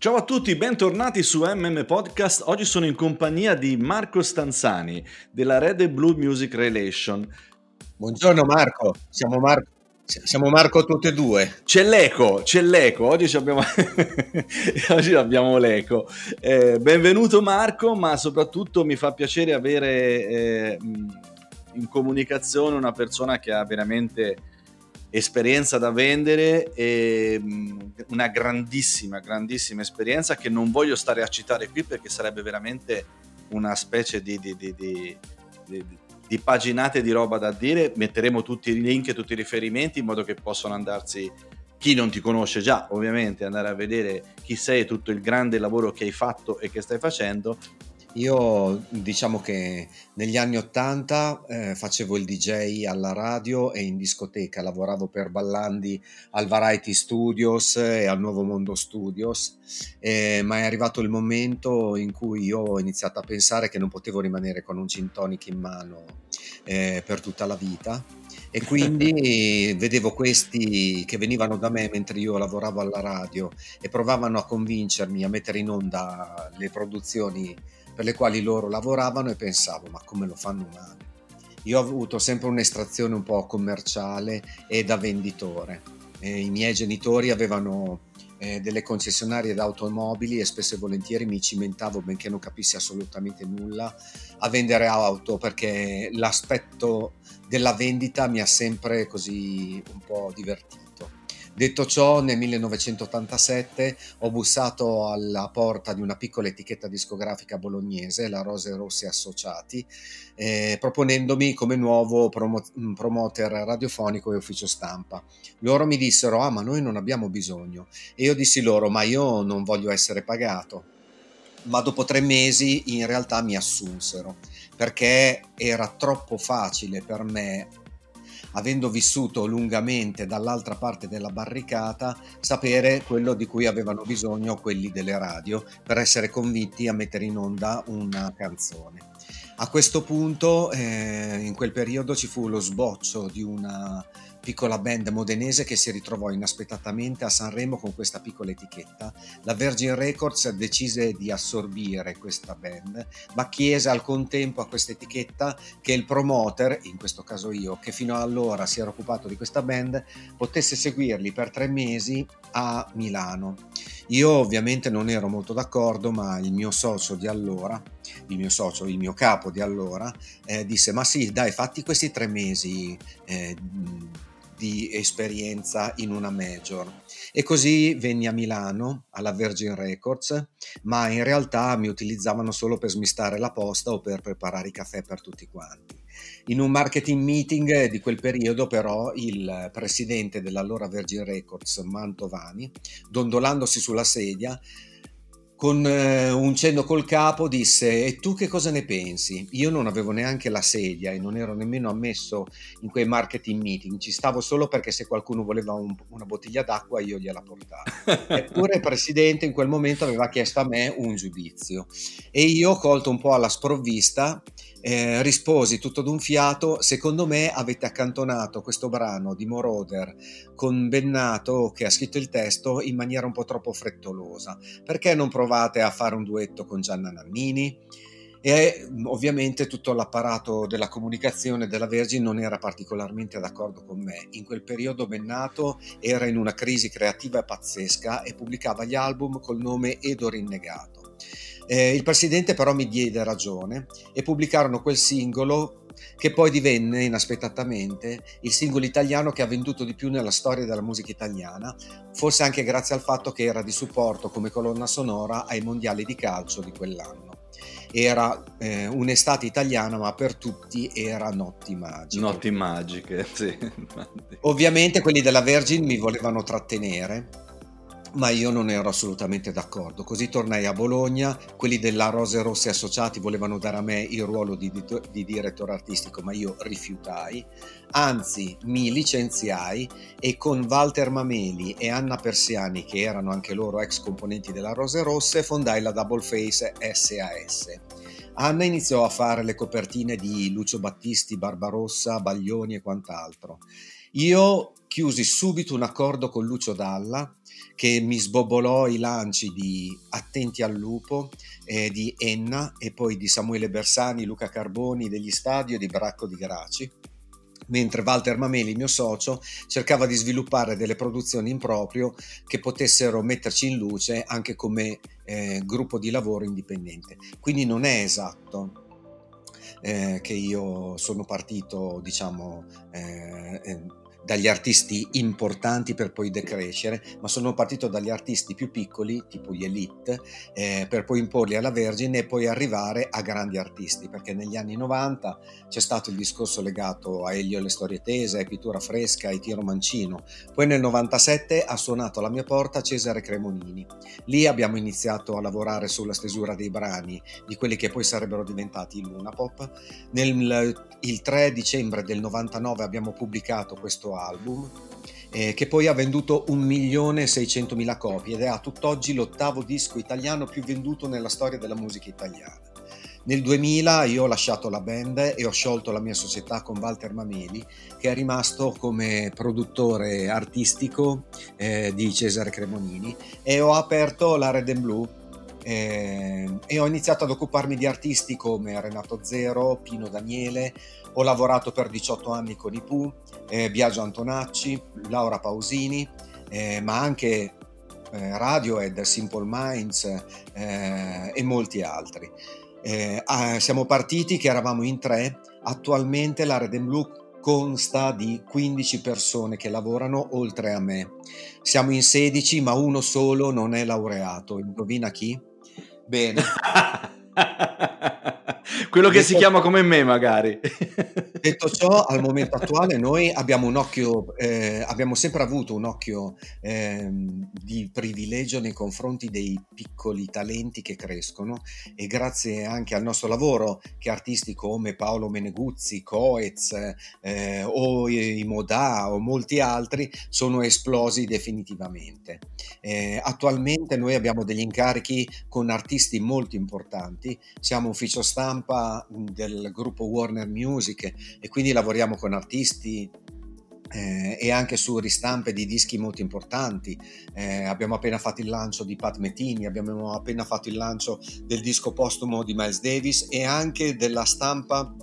Ciao a tutti, bentornati su MM Podcast. Oggi sono in compagnia di Marco Stanzani della Red e Blue Music Relation. Buongiorno Marco, siamo Marco. Siamo Marco tutti e due. C'è l'eco, c'è l'eco, oggi abbiamo, oggi abbiamo l'eco. Eh, benvenuto Marco, ma soprattutto mi fa piacere avere eh, in comunicazione una persona che ha veramente esperienza da vendere e una grandissima, grandissima esperienza che non voglio stare a citare qui perché sarebbe veramente una specie di, di, di, di, di paginate di roba da dire. Metteremo tutti i link e tutti i riferimenti in modo che possano andarsi chi non ti conosce già, ovviamente, andare a vedere chi sei e tutto il grande lavoro che hai fatto e che stai facendo io diciamo che negli anni 80 eh, facevo il DJ alla radio e in discoteca, lavoravo per Ballandi al Variety Studios e al Nuovo Mondo Studios, eh, ma è arrivato il momento in cui io ho iniziato a pensare che non potevo rimanere con un gin tonic in mano eh, per tutta la vita. E quindi vedevo questi che venivano da me mentre io lavoravo alla radio e provavano a convincermi a mettere in onda le produzioni per le quali loro lavoravano e pensavo ma come lo fanno male. Io ho avuto sempre un'estrazione un po' commerciale e da venditore. E I miei genitori avevano eh, delle concessionarie d'automobili e spesso e volentieri mi cimentavo, benché non capissi assolutamente nulla, a vendere auto perché l'aspetto della vendita mi ha sempre così un po' divertito. Detto ciò, nel 1987 ho bussato alla porta di una piccola etichetta discografica bolognese, la Rose Rossi Associati, eh, proponendomi come nuovo promo- mm, promoter radiofonico e ufficio stampa. Loro mi dissero, ah ma noi non abbiamo bisogno. E io dissi loro, ma io non voglio essere pagato. Ma dopo tre mesi in realtà mi assunsero perché era troppo facile per me avendo vissuto lungamente dall'altra parte della barricata, sapere quello di cui avevano bisogno quelli delle radio per essere convinti a mettere in onda una canzone. A questo punto, eh, in quel periodo, ci fu lo sboccio di una piccola band modenese che si ritrovò inaspettatamente a Sanremo con questa piccola etichetta. La Virgin Records decise di assorbire questa band, ma chiese al contempo a questa etichetta che il promoter, in questo caso io, che fino allora si era occupato di questa band, potesse seguirli per tre mesi a Milano. Io ovviamente non ero molto d'accordo, ma il mio socio di allora, il mio socio, il mio capo di allora, eh, disse: Ma sì, dai, fatti questi tre mesi. Eh, di esperienza in una major. E così venni a Milano alla Virgin Records, ma in realtà mi utilizzavano solo per smistare la posta o per preparare i caffè per tutti quanti. In un marketing meeting di quel periodo però il presidente dell'allora Virgin Records, Mantovani, dondolandosi sulla sedia, con eh, un cenno col capo disse e tu che cosa ne pensi? Io non avevo neanche la sedia e non ero nemmeno ammesso in quei marketing meeting, ci stavo solo perché se qualcuno voleva un, una bottiglia d'acqua io gliela portavo. Eppure il presidente in quel momento aveva chiesto a me un giudizio e io colto un po' alla sprovvista eh, risposi tutto d'un fiato, secondo me avete accantonato questo brano di Moroder con Bennato che ha scritto il testo in maniera un po' troppo frettolosa, perché non provate a fare un duetto con Gianna Nannini? E ovviamente tutto l'apparato della comunicazione della Virgin non era particolarmente d'accordo con me. In quel periodo Bennato era in una crisi creativa pazzesca e pubblicava gli album col nome Edo Rinnegato. Eh, il presidente però mi diede ragione e pubblicarono quel singolo che poi divenne inaspettatamente il singolo italiano che ha venduto di più nella storia della musica italiana, forse anche grazie al fatto che era di supporto come colonna sonora ai mondiali di calcio di quell'anno. Era eh, un'estate italiana, ma per tutti era notti magiche. Notti magiche, sì. Ovviamente quelli della Virgin mi volevano trattenere ma io non ero assolutamente d'accordo. Così tornai a Bologna, quelli della Rose Rosse Associati volevano dare a me il ruolo di, di, di, direttore artistico, ma io rifiutai, anzi mi licenziai e con Walter Mameli e Anna Persiani, che erano anche loro ex componenti della Rose Rosse, fondai la Double Face SAS. Anna iniziò a fare le copertine di Lucio Battisti, Barbarossa, Baglioni e quant'altro. Io chiusi subito un accordo con Lucio Dalla che mi sbobbolò i lanci di Attenti al lupo, eh, di Enna e poi di Samuele Bersani, Luca Carboni, degli Stadio e di Bracco di Graci mentre Walter Mameli, mio socio, cercava di sviluppare delle produzioni in proprio che potessero metterci in luce anche come eh, gruppo di lavoro indipendente. Quindi non è esatto eh, che io sono partito, diciamo, eh, eh dagli artisti importanti per poi decrescere, ma sono partito dagli artisti più piccoli, tipo gli Elite, eh, per poi imporli alla Vergine e poi arrivare a grandi artisti, perché negli anni 90 c'è stato il discorso legato a Elio e le storie tese, a Pittura Fresca, a Tiro Mancino. Poi nel 97 ha suonato alla mia porta Cesare Cremonini. Lì abbiamo iniziato a lavorare sulla stesura dei brani di quelli che poi sarebbero diventati Luna Pop. Nel, il 3 dicembre del 99 abbiamo pubblicato questo album eh, che poi ha venduto 1.600.000 copie ed è a tutt'oggi l'ottavo disco italiano più venduto nella storia della musica italiana. Nel 2000 io ho lasciato la band e ho sciolto la mia società con Walter Mameli, che è rimasto come produttore artistico eh, di Cesare Cremonini, e ho aperto la Red and Blue eh, e ho iniziato ad occuparmi di artisti come Renato Zero, Pino Daniele, ho lavorato per 18 anni con i Pooh, eh, Biagio Antonacci, Laura Pausini, eh, ma anche eh, Radiohead, Simple Minds eh, e molti altri. Eh, siamo partiti che eravamo in tre, attualmente la Red Blue consta di 15 persone che lavorano oltre a me. Siamo in 16, ma uno solo non è laureato. Indovina chi? Bene. Quello che si chiama come me, magari. Detto ciò, al momento attuale noi abbiamo un occhio, eh, abbiamo sempre avuto un occhio eh, di privilegio nei confronti dei piccoli talenti che crescono e grazie anche al nostro lavoro che artisti come Paolo Meneguzzi, Coez eh, o i Modà o molti altri sono esplosi definitivamente. Eh, attualmente noi abbiamo degli incarichi con artisti molto importanti, siamo ufficio stampa del gruppo Warner Music e quindi lavoriamo con artisti eh, e anche su ristampe di dischi molto importanti. Eh, abbiamo appena fatto il lancio di Pat Metini, abbiamo appena fatto il lancio del disco postumo di Miles Davis e anche della stampa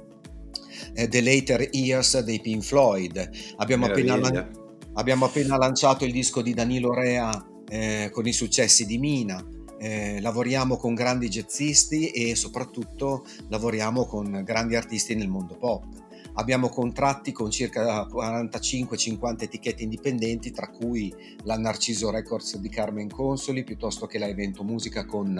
eh, The Later Years dei Pink Floyd. Abbiamo appena, lan- abbiamo appena, lanciato il disco di Danilo Rea eh, con i successi di Mina eh, lavoriamo con grandi jazzisti e soprattutto lavoriamo con grandi artisti nel mondo pop. Abbiamo contratti con circa 45-50 etichette indipendenti, tra cui la Narciso Records di Carmen Consoli, piuttosto che la Evento Musica con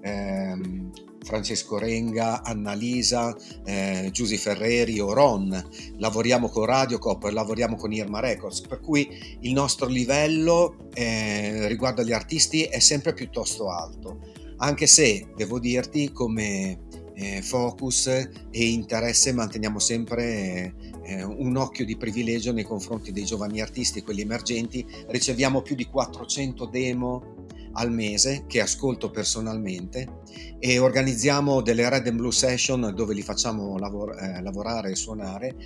ehm, Francesco Renga, Annalisa, eh, Giusy Ferreri o Ron. Lavoriamo con Radiocop, lavoriamo con Irma Records, per cui il nostro livello eh, riguardo agli artisti è sempre piuttosto alto, anche se devo dirti come eh, focus e interesse manteniamo sempre eh, un occhio di privilegio nei confronti dei giovani artisti, quelli emergenti. Riceviamo più di 400 demo al mese che ascolto personalmente e organizziamo delle Red and Blue Session dove li facciamo lavor- eh, lavorare e suonare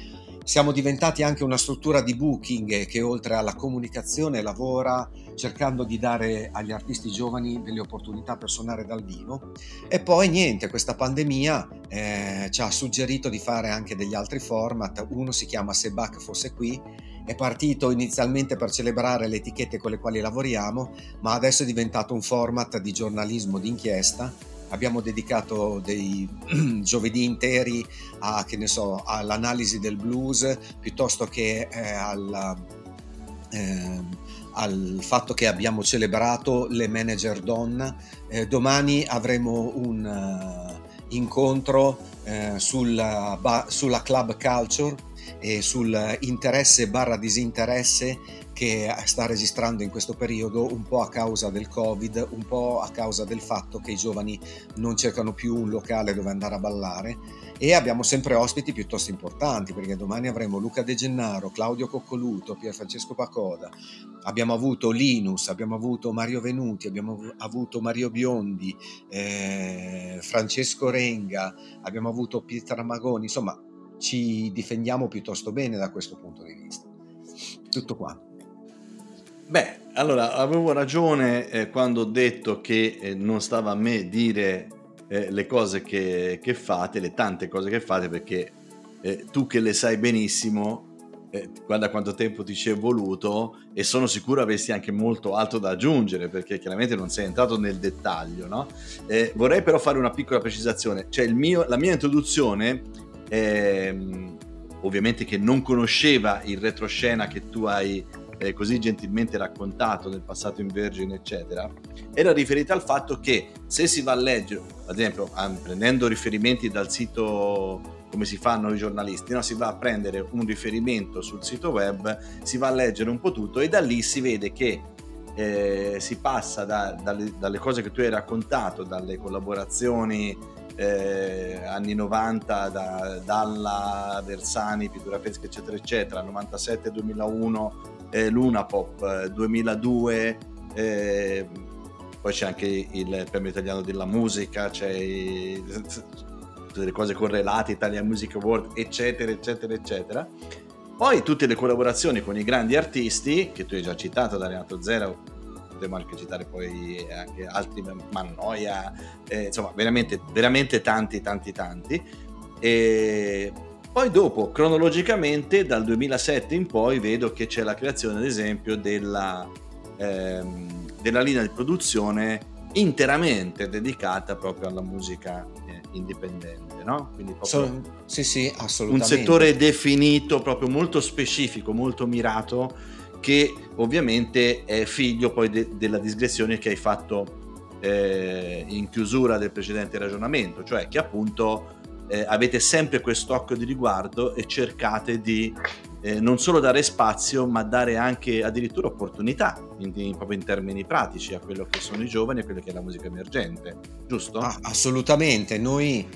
siamo diventati anche una struttura di booking che oltre alla comunicazione lavora cercando di dare agli artisti giovani delle opportunità per suonare dal vivo. E poi niente, questa pandemia eh, ci ha suggerito di fare anche degli altri format, uno si chiama Se Bach fosse qui, è partito inizialmente per celebrare le etichette con le quali lavoriamo, ma adesso è diventato un format di giornalismo d'inchiesta abbiamo dedicato dei giovedì interi a, so, all'analisi del blues piuttosto che eh, alla, eh, al fatto che abbiamo celebrato le manager donna. Eh, domani avremo un uh, incontro eh, sulla, ba- sulla club culture sul interesse barra disinteresse che sta registrando in questo periodo un po' a causa del Covid, un po' a causa del fatto che i giovani non cercano più un locale dove andare a ballare. E abbiamo sempre ospiti piuttosto importanti perché domani avremo Luca De Gennaro, Claudio Coccoluto, Pier Francesco Pacoda, abbiamo avuto Linus, abbiamo avuto Mario Venuti, abbiamo avuto Mario Biondi, eh, Francesco Renga, abbiamo avuto Pietra Magoni, insomma ci difendiamo piuttosto bene da questo punto di vista. Tutto qua. Beh, allora avevo ragione eh, quando ho detto che eh, non stava a me dire eh, le cose che, che, fate, le tante cose che fate, perché eh, tu che le sai benissimo, eh, guarda quanto tempo ti ci è voluto e sono sicuro avresti anche molto altro da aggiungere perché chiaramente non sei entrato nel dettaglio, no? Eh, vorrei però fare una piccola precisazione, cioè mio, la mia introduzione ehm, ovviamente che non conosceva il retroscena che tu hai eh, così gentilmente raccontato del passato in Vergine, eccetera, era riferita al fatto che se si va a leggere, ad esempio, prendendo riferimenti dal sito come si fanno i giornalisti, no? si va a prendere un riferimento sul sito web, si va a leggere un po' tutto e da lì si vede che eh, si passa da, dalle, dalle, cose che tu hai raccontato, dalle collaborazioni eh, anni 90, da, Dalla, Versani, Pittura Pesca, eccetera, eccetera, 97-2001, eh, Luna Pop, 2002, eh, poi c'è anche il premio italiano della musica, c'è tutte le cose correlate, Italia Music Award, eccetera, eccetera, eccetera. Poi tutte le collaborazioni con i grandi artisti, che tu hai già citato, da Renato Zero, potremmo anche citare poi anche altri, Mannoia, eh, insomma, veramente, veramente tanti, tanti, tanti. E poi dopo, cronologicamente, dal 2007 in poi, vedo che c'è la creazione, ad esempio, della, ehm, della linea di produzione interamente dedicata proprio alla musica indipendente, no? Quindi so, sì, sì, assolutamente. Un settore definito, proprio molto specifico, molto mirato, che ovviamente è figlio poi de- della digressione che hai fatto eh, in chiusura del precedente ragionamento, cioè che appunto eh, avete sempre questo occhio di riguardo e cercate di eh, non solo dare spazio, ma dare anche addirittura opportunità, quindi proprio in termini pratici, a quello che sono i giovani e a quello che è la musica emergente, giusto? Ah, assolutamente, noi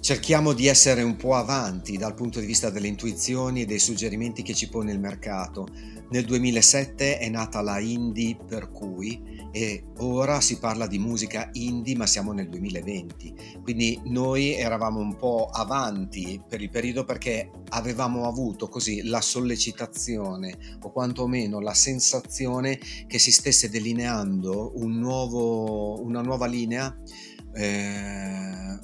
cerchiamo di essere un po' avanti dal punto di vista delle intuizioni e dei suggerimenti che ci pone il mercato. Nel 2007 è nata la Indie per cui e ora si parla di musica indie ma siamo nel 2020 quindi noi eravamo un po' avanti per il periodo perché avevamo avuto così la sollecitazione o quantomeno la sensazione che si stesse delineando un nuovo, una nuova linea eh,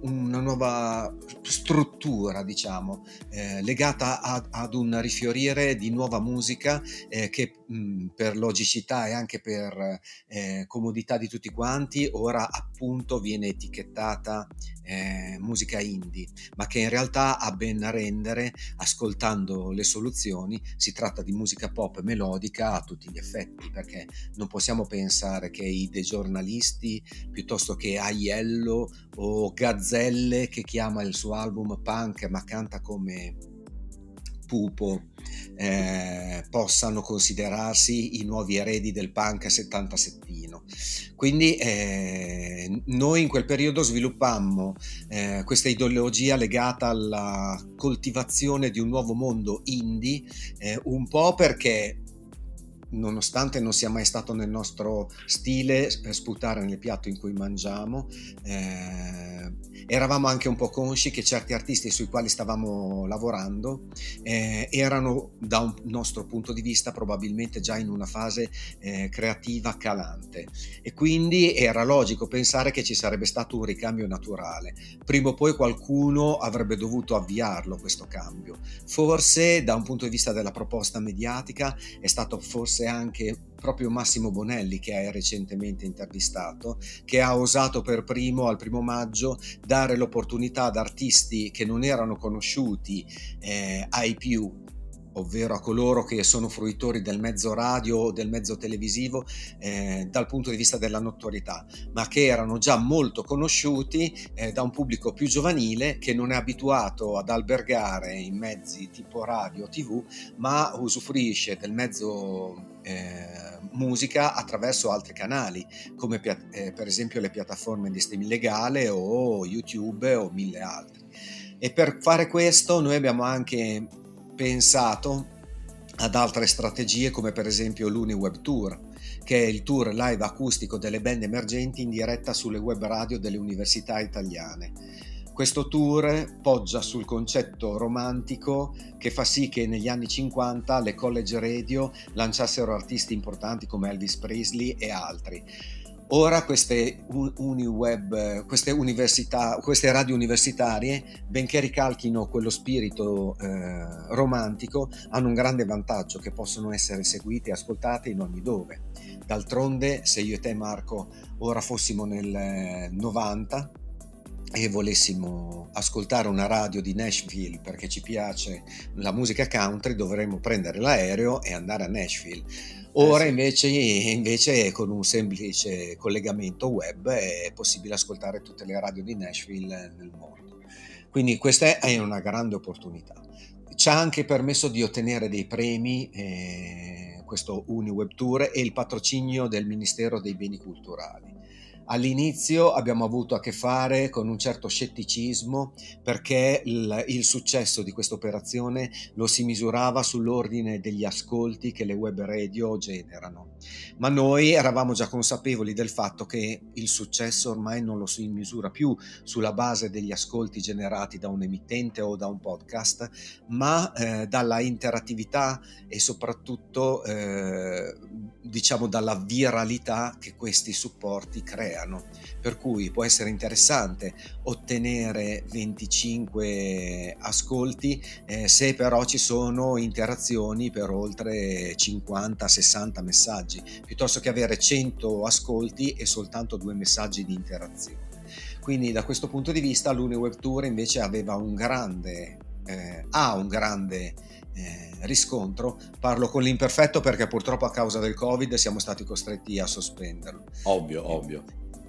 una nuova struttura, diciamo, eh, legata a, ad un rifiorire di nuova musica eh, che mh, per logicità e anche per eh, comodità di tutti quanti ora appunto viene etichettata eh, musica indie, ma che in realtà a ben rendere, ascoltando le soluzioni, si tratta di musica pop melodica a tutti gli effetti, perché non possiamo pensare che i dei giornalisti piuttosto che Aiello o Gazzelle che chiama il suo album punk ma canta come Pupo eh, possano considerarsi i nuovi eredi del punk 77 quindi eh, noi in quel periodo sviluppammo eh, questa ideologia legata alla coltivazione di un nuovo mondo indie eh, un po' perché nonostante non sia mai stato nel nostro stile sputare nel piatto in cui mangiamo, eh, eravamo anche un po' consci che certi artisti sui quali stavamo lavorando eh, erano da un nostro punto di vista probabilmente già in una fase eh, creativa calante e quindi era logico pensare che ci sarebbe stato un ricambio naturale. Prima o poi qualcuno avrebbe dovuto avviarlo questo cambio. Forse da un punto di vista della proposta mediatica è stato forse anche proprio Massimo Bonelli che hai recentemente intervistato, che ha osato per primo al primo maggio dare l'opportunità ad artisti che non erano conosciuti eh, ai più ovvero a coloro che sono fruitori del mezzo radio o del mezzo televisivo eh, dal punto di vista della notorietà, ma che erano già molto conosciuti eh, da un pubblico più giovanile che non è abituato ad albergare in mezzi tipo radio o tv, ma usufruisce del mezzo eh, musica attraverso altri canali, come eh, per esempio le piattaforme di streaming legale o YouTube o mille altri. E per fare questo noi abbiamo anche pensato ad altre strategie come per esempio l'UniWeb Tour, che è il tour live acustico delle band emergenti in diretta sulle web radio delle università italiane questo tour poggia sul concetto romantico che fa sì che negli anni 50 le college radio lanciassero artisti importanti come Elvis Presley e altri. Ora queste, web, queste, università, queste radio universitarie, benché ricalchino quello spirito eh, romantico, hanno un grande vantaggio che possono essere seguite e ascoltate in ogni dove. D'altronde, se io e te Marco ora fossimo nel 90 eh, e volessimo ascoltare una radio di Nashville perché ci piace la musica country, dovremmo prendere l'aereo e andare a Nashville Ora eh sì. invece, invece, con un semplice collegamento web è possibile ascoltare tutte le radio di Nashville nel mondo. Quindi questa è una grande opportunità. Ci ha anche permesso di ottenere dei premi, eh, questo UniWeb Tour e il patrocinio del Ministero dei Beni Culturali. All'inizio abbiamo avuto a che fare con un certo scetticismo perché il, il successo di questa operazione lo si misurava sull'ordine degli ascolti che le web radio generano. Ma noi eravamo già consapevoli del fatto che il successo ormai non lo si misura più sulla base degli ascolti generati da un emittente o da un podcast, ma eh, dalla interattività e soprattutto eh, diciamo dalla viralità che questi supporti creano creano, per cui può essere interessante ottenere 25 ascolti eh, se però ci sono interazioni per oltre 50-60 messaggi, piuttosto che avere 100 ascolti e soltanto due messaggi di interazione. Quindi da questo punto di vista l'UniWeb Tour invece aveva un grande, eh, ha un grande eh, riscontro. Parlo con l'imperfetto perché purtroppo a causa del Covid siamo stati costretti a sospenderlo. Ovvio, ovvio.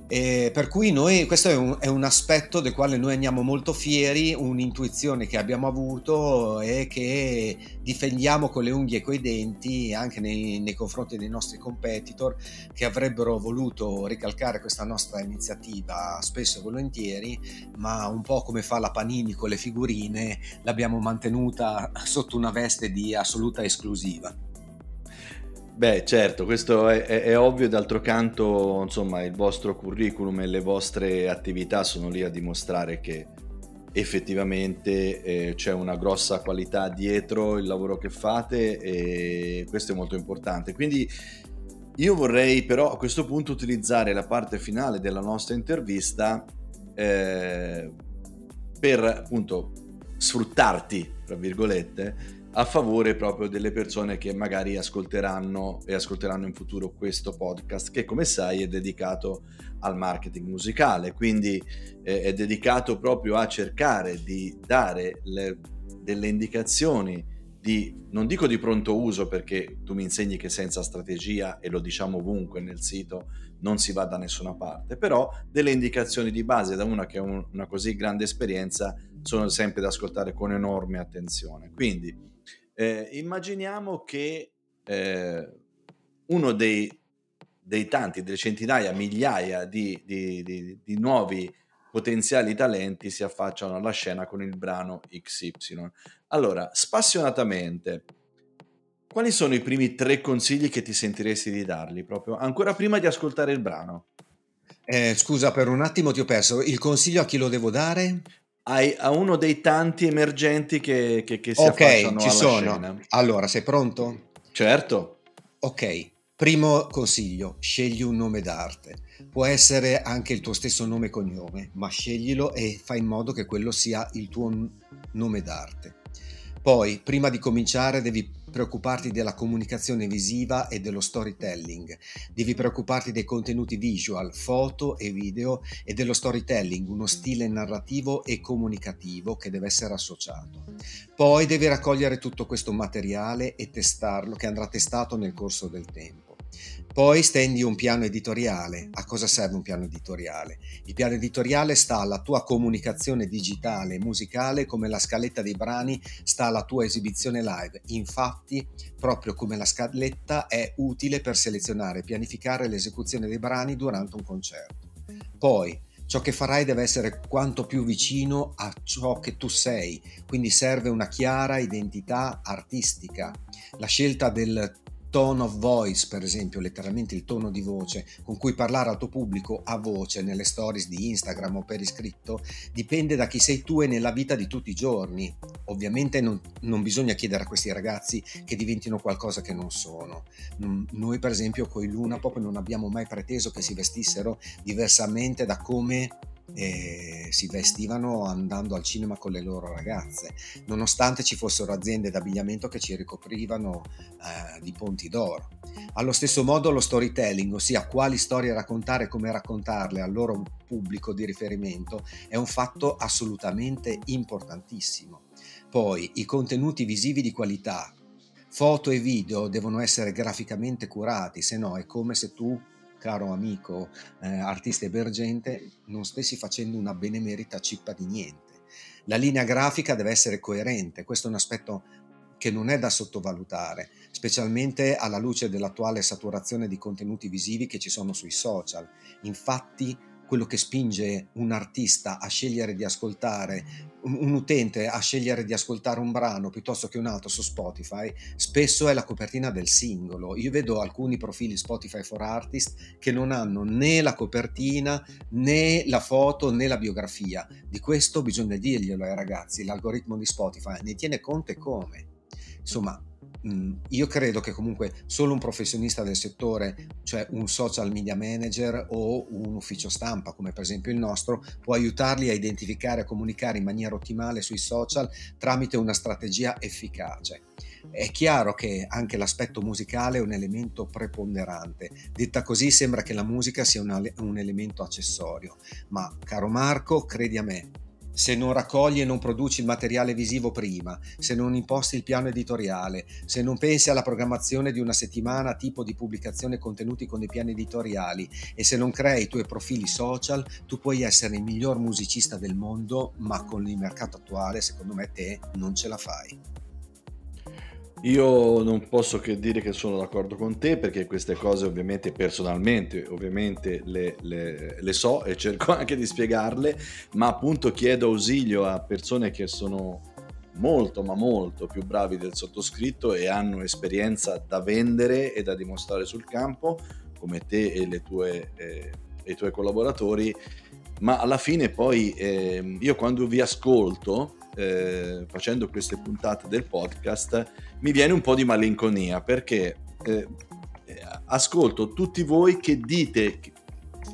E per cui noi, questo è un, è un, aspetto del quale noi andiamo molto fieri, un'intuizione che abbiamo avuto e che difendiamo con le unghie e coi denti anche nei, nei, confronti dei nostri competitor che avrebbero voluto ricalcare questa nostra iniziativa spesso e volentieri, ma un po' come fa la Panini con le figurine, l'abbiamo mantenuta sotto una veste di assoluta esclusiva. Beh, certo, questo è, è, è, ovvio, d'altro canto, insomma, il vostro curriculum e le vostre attività sono lì a dimostrare che effettivamente eh, c'è una grossa qualità dietro il lavoro che fate e questo è molto importante. Quindi io vorrei però a questo punto utilizzare la parte finale della nostra intervista eh, per appunto sfruttarti, tra virgolette, a favore proprio delle persone che magari ascolteranno e ascolteranno in futuro questo podcast che come sai è dedicato al marketing musicale, quindi eh, è dedicato proprio a cercare di dare le, delle indicazioni di, non dico di pronto uso perché tu mi insegni che senza strategia, e lo diciamo ovunque nel sito, non si va da nessuna parte, però delle indicazioni di base da una che ha un, una così grande esperienza sono sempre da ascoltare con enorme attenzione. Quindi eh, immaginiamo che eh, uno dei, dei, tanti, delle centinaia, migliaia di, di, di, di, nuovi potenziali talenti si affacciano alla scena con il brano XY. Allora, spassionatamente, quali sono i primi tre consigli che ti sentiresti di dargli proprio ancora prima di ascoltare il brano? Eh, scusa, per un attimo ti ho perso. Il consiglio a chi lo devo dare? Ai, a uno dei tanti emergenti che, che, che si Ok, affacciano ci sono. scena. Allora, sei pronto? Certo. Ok, primo consiglio, scegli un nome d'arte. Può essere anche il tuo stesso nome e cognome, ma sceglilo e fai in modo che quello sia il tuo nome d'arte. Poi, prima di cominciare, devi preoccuparti della comunicazione visiva e dello storytelling, devi preoccuparti dei contenuti visual, foto e video e dello storytelling, uno stile narrativo e comunicativo che deve essere associato. Poi devi raccogliere tutto questo materiale e testarlo, che andrà testato nel corso del tempo. Poi stendi un piano editoriale. A cosa serve un piano editoriale? Il piano editoriale sta alla tua comunicazione digitale e musicale come la scaletta dei brani sta alla tua esibizione live. Infatti, proprio come la scaletta è utile per selezionare e pianificare l'esecuzione dei brani durante un concerto. Poi, ciò che farai deve essere quanto più vicino a ciò che tu sei, quindi serve una chiara identità artistica. La scelta del tone of voice, per esempio, letteralmente il tono di voce con cui parlare al tuo pubblico a voce nelle stories di Instagram o per iscritto, dipende da chi sei tu e nella vita di tutti i giorni. Ovviamente non, non bisogna chiedere a questi ragazzi che diventino qualcosa che non sono. Noi, per esempio, con i Luna Pop non abbiamo mai preteso che si vestissero diversamente da come eh, si vestivano andando al cinema con le loro ragazze, nonostante ci fossero aziende d'abbigliamento che ci ricoprivano eh, di ponti d'oro. Allo stesso modo lo storytelling, ossia quali storie raccontare e come raccontarle al loro pubblico di riferimento, è un fatto assolutamente importantissimo. Poi i contenuti visivi di qualità, foto e video devono essere graficamente curati, se no è come se tu caro amico eh, artista emergente, non stessi facendo una benemerita cippa di niente. La linea grafica deve essere coerente, questo è un aspetto che non è da sottovalutare, specialmente alla luce dell'attuale saturazione di contenuti visivi che ci sono sui social. Infatti, quello che spinge un artista a scegliere di ascoltare, un utente a scegliere di ascoltare un brano piuttosto che un altro su Spotify, spesso è la copertina del singolo. Io vedo alcuni profili Spotify for Artist che non hanno né la copertina né la foto né la biografia. Di questo bisogna dirglielo ai ragazzi, l'algoritmo di Spotify ne tiene conto e come. Insomma, Mm, io credo che comunque solo un professionista del settore, cioè un social media manager o un ufficio stampa, come per esempio il nostro, può aiutarli a identificare e comunicare in maniera ottimale sui social tramite una strategia efficace. È chiaro che anche l'aspetto musicale è un elemento preponderante. Detta così sembra che la musica sia un elemento accessorio, ma caro Marco, credi a me, se non raccogli e non produci il materiale visivo prima, se non imposti il piano editoriale, se non pensi alla programmazione di una settimana tipo di pubblicazione contenuti con i piani editoriali e se non crei i tuoi profili social, tu puoi essere il miglior musicista del mondo, ma con il mercato attuale, secondo me, te non ce la fai. Io non posso che dire che sono d'accordo con te perché queste cose ovviamente personalmente ovviamente le, le, le, so e cerco anche di spiegarle, ma appunto chiedo ausilio a persone che sono molto ma molto più bravi del sottoscritto e hanno esperienza da vendere e da dimostrare sul campo come te e, tue, eh, e i tuoi collaboratori, ma alla fine poi eh, io quando vi ascolto eh, facendo queste puntate del podcast mi viene un po' di malinconia perché eh, ascolto tutti voi che dite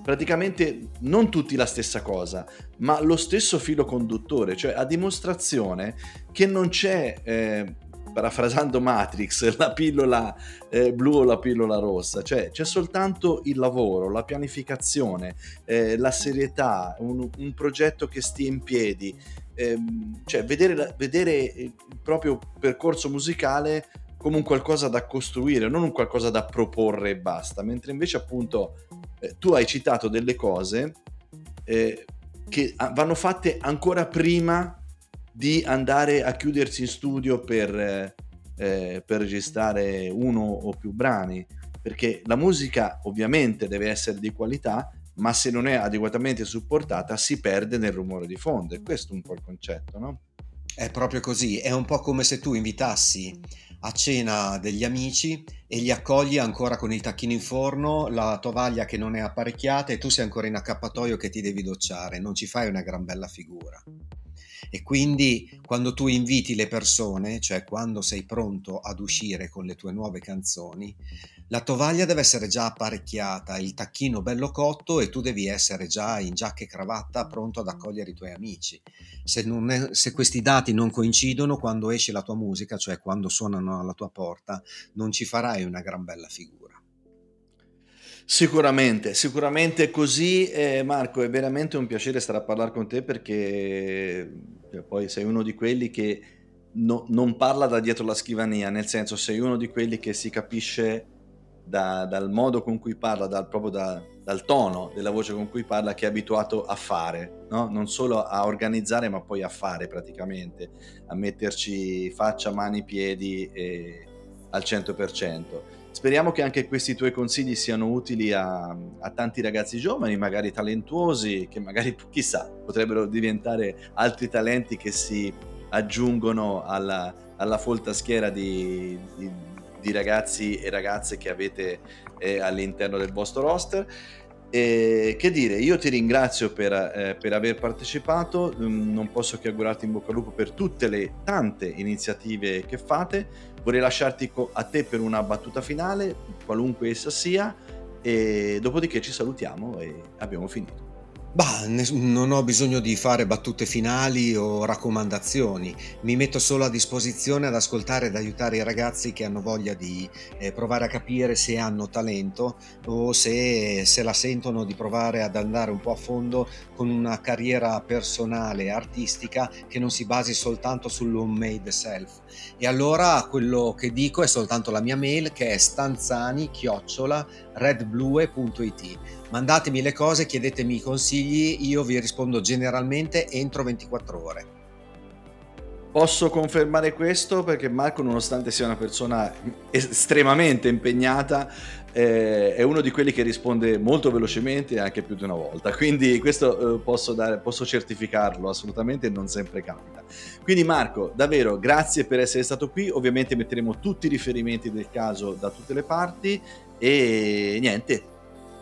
praticamente non tutti la stessa cosa, ma lo stesso filo conduttore, cioè a dimostrazione che non c'è, eh, parafrasando Matrix, la pillola eh, blu o la pillola rossa, cioè c'è soltanto il lavoro, la pianificazione, eh, la serietà, un, un progetto che stia in piedi, ehm, cioè vedere, vedere il proprio percorso musicale come un qualcosa da costruire, non un qualcosa da proporre e basta, mentre invece appunto eh, tu hai citato delle cose eh, che vanno fatte ancora prima di andare a chiudersi in studio per, eh, eh, per registrare uno o più brani, perché la musica ovviamente deve essere di qualità, ma se non è adeguatamente supportata si perde nel rumore di fondo. E questo è un po' il concetto, no? È proprio così, è un po' come se tu invitassi a cena degli amici e li accogli ancora con il tacchino in forno, la tovaglia che non è apparecchiata e tu sei ancora in accappatoio che ti devi docciare, non ci fai una gran bella figura. E quindi quando tu inviti le persone, cioè quando sei pronto ad uscire con le tue nuove canzoni, la tovaglia deve essere già apparecchiata, il tacchino bello cotto e tu devi essere già in giacca e cravatta pronto ad accogliere i tuoi amici. Se, è, se, questi dati non coincidono quando esce la tua musica, cioè quando suonano alla tua porta, non ci farai una gran bella figura. Sicuramente, sicuramente così. Eh, Marco, è veramente un piacere stare a parlare con te perché cioè, poi sei uno di quelli che no, non parla da dietro la scrivania, nel senso sei uno di quelli che si capisce da, dal modo con cui parla, dal, proprio da, dal tono della voce con cui parla, che è abituato a fare, no? non solo a organizzare, ma poi a fare praticamente, a metterci faccia, mani, piedi e, al 100%. Speriamo che anche questi tuoi consigli siano utili a, a, tanti ragazzi giovani, magari talentuosi, che magari chissà potrebbero diventare altri talenti che si aggiungono alla, alla folta schiera di, di di ragazzi e ragazze che avete eh, all'interno del vostro roster. E che dire, io ti ringrazio per, eh, per aver partecipato, mm, non posso che augurarti in bocca al lupo per tutte le tante iniziative che fate, vorrei lasciarti a te per una battuta finale, qualunque essa sia, e dopodiché ci salutiamo e abbiamo finito. Bah, non ho bisogno di fare battute finali o raccomandazioni, mi metto solo a disposizione ad ascoltare ed aiutare i ragazzi che hanno voglia di eh, provare a capire se hanno talento o se, se la sentono di provare ad andare un po' a fondo con una carriera personale, artistica che non si basi soltanto sull'homemade self. E allora quello che dico è soltanto la mia mail che è stanzani-redblue.it mandatemi le cose, chiedetemi i consigli, io vi rispondo generalmente entro 24 ore. Posso confermare questo perché Marco, nonostante sia una persona estremamente impegnata, eh, è uno di quelli che risponde molto velocemente anche più di una volta. Quindi questo eh, posso, dare, posso certificarlo assolutamente non sempre capita. Quindi Marco, davvero grazie per essere stato qui. Ovviamente metteremo tutti i riferimenti del caso da tutte le parti e niente,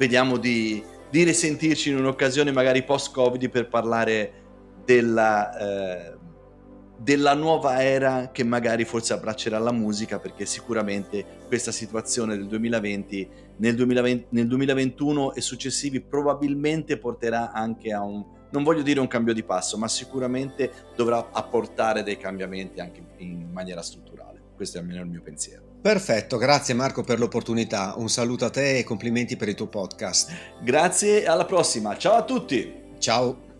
vediamo di, di risentirci in un'occasione magari post-Covid per parlare della, eh, della nuova era che magari forse abbraccerà la musica perché sicuramente questa situazione del 2020 nel, 2020, nel 2021 e successivi probabilmente porterà anche a un non voglio dire un cambio di passo ma sicuramente dovrà apportare dei cambiamenti anche in maniera strutturale. Questo è almeno il mio pensiero Perfetto, grazie Marco per l'opportunità. Un saluto a te e complimenti per il tuo podcast. Grazie, alla prossima. Ciao a tutti. Ciao.